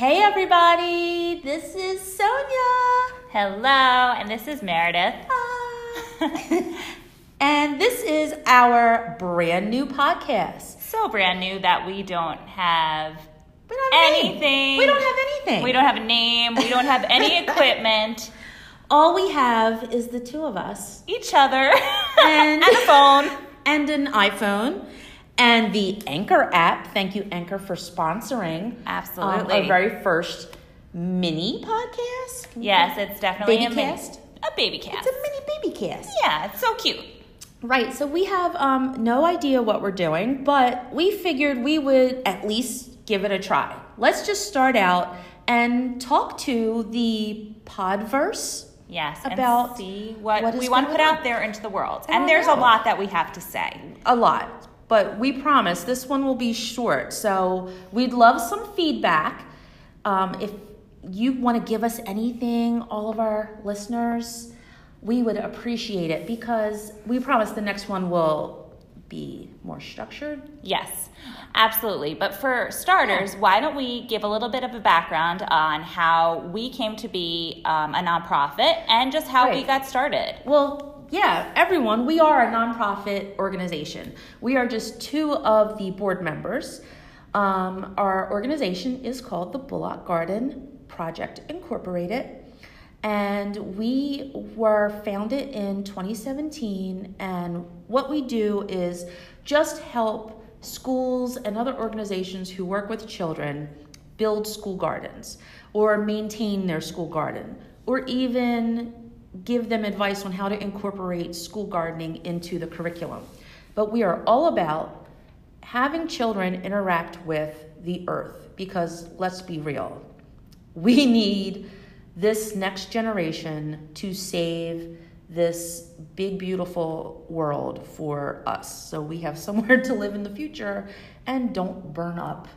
Hey everybody, this is Sonya. Hello, and this is Meridith. and this is our brand new podcast. So brand new that we don't have We don't have a name. anything. We don't have anything. We don't have a name. We don't have any equipment. All we have is the two of us Each other And- and a phone. and an iPhone and the Anchor app. Thank you, Anchor, for sponsoring um, Absolutely. our very first mini podcast. Yes, it's definitely Baby a mini- cast? A baby cast. It's a mini baby cast. yeah, it's so cute. Right, so we have um, no idea what we're doing, but we figured we would at least give it a try. Let's just start out and talk to the Podverse. Yes, About and see what, what we want to put on. out there into the world. I And there's a lot that we have to say. A lot, but we promise this one will be short. So we'd love some feedback. Um, if you want to give us anything, all of our listeners, we would appreciate it because we promise the next one will be more structured. Yes, absolutely. But for starters, why don't we give a little bit of a background on how we came to be um, a nonprofit and just how we got started? Well, yeah, everyone, we are a nonprofit organization. We are just two of the board members. Um, our organization is called the Bullock Garden Project Incorporated, and we were founded in 2017. And what we do is just help schools and other organizations who work with children build school gardens or maintain their school garden or even give them advice on how to incorporate school gardening into the curriculum. But we are all about having children interact with the earth because let's be real, we need this next generation to save this big, beautiful world for us. So we have somewhere to live in the future and don't burn up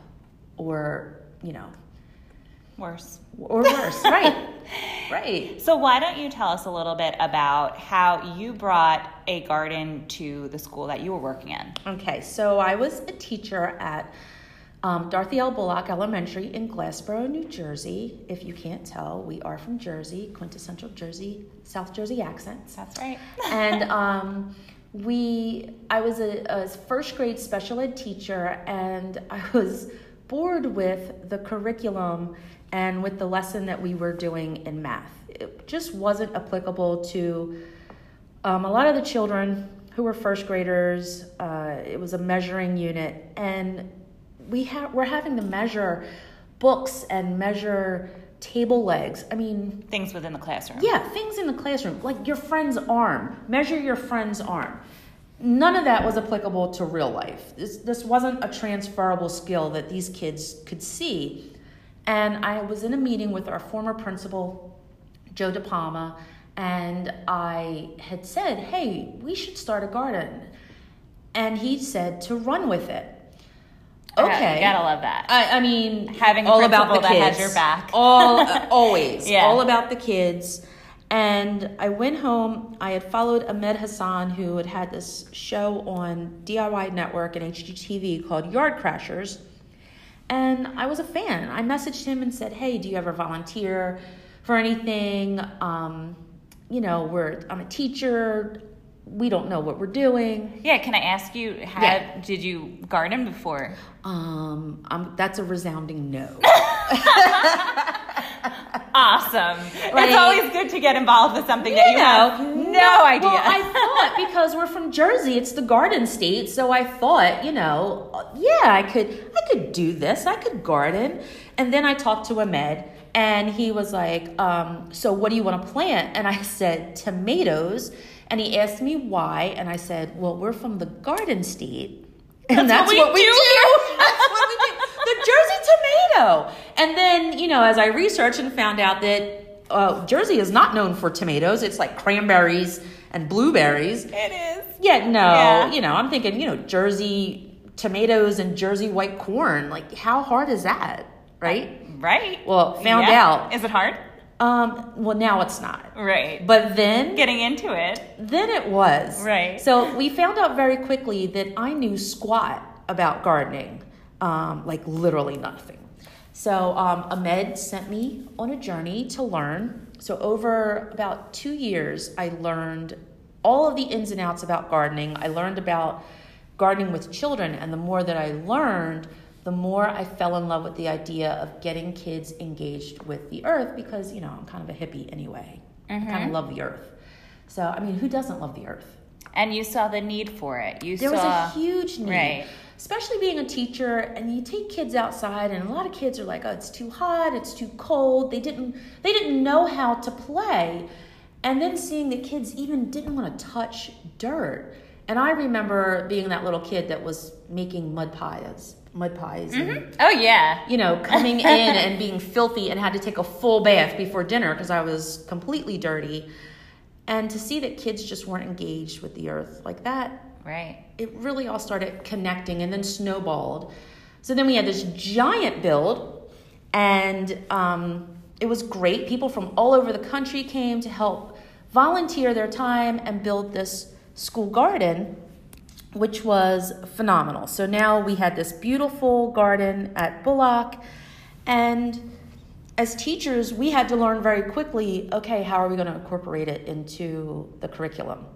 or, you know, Worse. or worse. right. Right. So, why don't you tell us a little bit about how you brought a garden to the school that you were working in? Okay, so I was a teacher at um, Dorothy L. Bullock Elementary in Glassboro, New Jersey. If you can't tell, we are from Jersey, quintessential Jersey, South Jersey accents. That's right. and um, we, I was a, a first grade special ed teacher, and I was bored with the curriculum and with the lesson that we were doing in math. It just wasn't applicable to um, a lot of the children who were first graders. Uh, it was a measuring unit, and we ha- we're having to measure books and measure table legs. I mean, Things within the classroom. yeah, things in the classroom, like your friend's arm. Measure your friend's arm. None of that was applicable to real life. This, this wasn't a transferable skill that these kids could see. And I was in a meeting with our former principal, Joe De Palma, and I had said, hey, we should start a garden. And he said to run with it. Okay. You gotta love that. I, I mean, Having all about the that has kids. your back. All uh, always, Yeah. all about the kids. And I went home. I had followed Ahmed Hassan, who had had this show on DIY Network and HGTV called Yard Crashers. And I was a fan. I messaged him and said, "Hey, do you ever volunteer for anything? Um, you know, we're I'm a teacher. We don't know what we're doing. yeah, can I ask you, had, Yeah. did you garden before? Um, um, that's a resounding no." Awesome. Like- it's always good to get involved with something that you have no idea. Well, Because we're from Jersey, it's the garden state, so I thought, you know, yeah, I could, I could do this. I could garden. And then I talked to Ahmed, and he was like, um, "So what do you want to plant?" And I said tomatoes, and he asked me why, and I said, "Well, we're from the garden state." And That's what we do here. That's what we do. The Jersey tomato. And then, you know, as I researched and found out that uh, Jersey is not known for tomatoes, it's like cranberries and blueberries. it is. Yeah, no, Yeah. you know, I'm thinking, you know, Jersey tomatoes and Jersey white corn. Like, how hard is that, right? Right. Well, found Yeah. out. Is it hard? Um, well, now it's not. Right. But then, Getting into it. then it was. Right. So we found out very quickly that I knew squat about gardening, um, like literally nothing. So um, Ahmed sent me on a journey to learn. So over about two years, I learned all of the ins and outs about gardening. I learned about gardening with children, and the more that I learned, the more I fell in love with the idea of getting kids engaged with the earth because, you know, I'm kind of a hippie anyway. Mm-hmm. I kind of love the earth. So, I mean, who doesn't love the earth? And you saw the need for it. You there saw was a huge need. Right. Especially being a teacher, and you take kids outside, and a lot of kids are like, "Oh, it's too hot, it's too cold." They didn't, they didn't know how to play, and then seeing the kids even didn't want to touch dirt. And I remember being that little kid that was making mud pies, mud pies, and mm-hmm. Oh yeah. you know, coming in and being filthy and had to take a full bath before dinner because I was completely dirty. And to see that kids just weren't engaged with the earth like that, Right. it really all started connecting and then snowballed. So then we had this giant build, and um, it was great. People from all over the country came to help volunteer their time and build this school garden, which was phenomenal. So now we had this beautiful garden at Bullock, and as teachers, we had to learn very quickly okay, how are we going to incorporate it into the curriculum?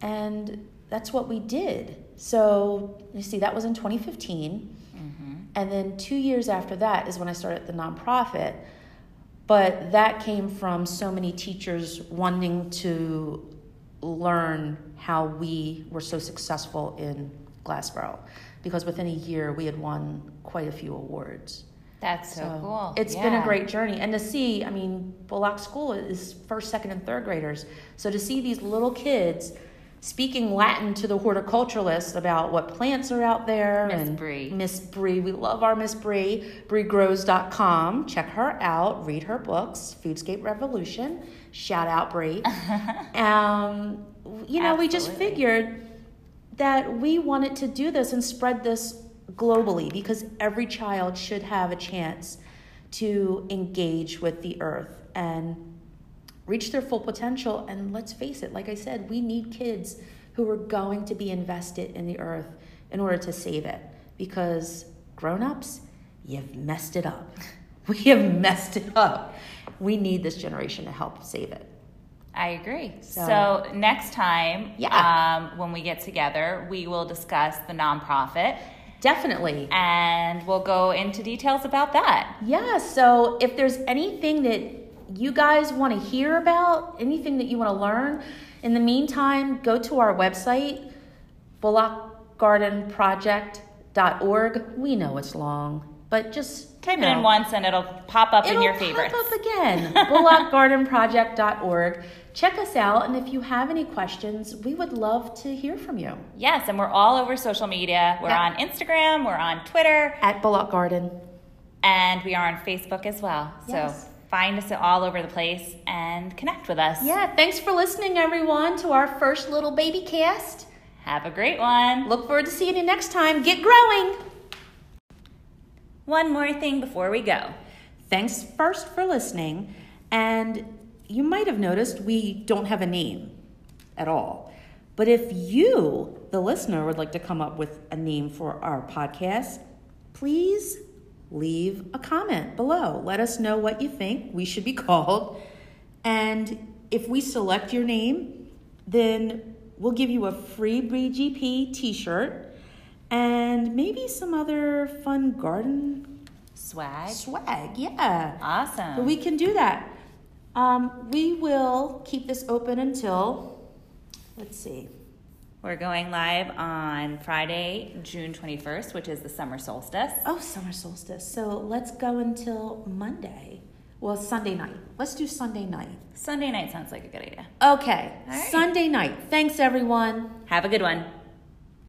And that's what we did. So you see, that was in 2015. Mm-hmm. And then two years after that is when I started the nonprofit. But that came from so many teachers wanting to learn how we were so successful in Glassboro. Because within a year, we had won quite a few awards. That's so, cool. It's been a great journey. And to see, I mean, Bullock School is first, second, and third graders. So to see these little kids speaking Latin to the horticulturalists about what plants are out there. Miss and Brie. Miss Brie. We love our Miss Brie. BrieGrows.com. Check her out. Read her books, Foodscape Revolution. Shout out Brie. um, you know, we just figured that we wanted to do this and spread this globally because every child should have a chance to engage with the earth and reach their full potential. And let's face it, like I said, we need kids who are going to be invested in the earth in order to save it because grown ups, you've messed it up. We have messed it up. We need this generation to help save it. I agree. So, So- next time, Yeah. um, when we get together, we will discuss the nonprofit Definitely. and we'll go into details about that. Yeah, so if there's anything that you guys want to hear about, anything that you want to learn, in the meantime, go to our website, bullockgardenproject.org. We know it's long, but just Type you it in once and it'll pop up in it'll your pop favorites. up again. bullockgardenproject.org. Check us out, and if you have any questions, we would love to hear from you Yes, and we're all over social media. We're Yeah. on Instagram, we're on Twitter, at Bullock Garden. and we are on Facebook as well. Yes. So find us all over the place and connect with us. Yeah, thanks for listening, everyone, to our first little baby cast. Have a great one. Look forward to seeing you next time. Get growing! One more thing before we go. Thanks first for listening. And you might have noticed we don't have a name at all. But if you, the listener, would like to come up with a name for our podcast, please leave a comment below. Let us know what you think we should be called. And if we select your name, then we'll give you a free BGP t shirt and maybe some other fun garden Swag. swag. Yeah. Awesome. But we can do that. Um, we will keep this open until, let's see, We're going live on Friday, June 21st, which is the summer solstice. oh, summer solstice. So let's go until Monday. Well, Sunday night. Let's do Sunday night. Sunday night sounds like a good idea. Okay, right. Sunday night. Thanks, everyone. Have a good one.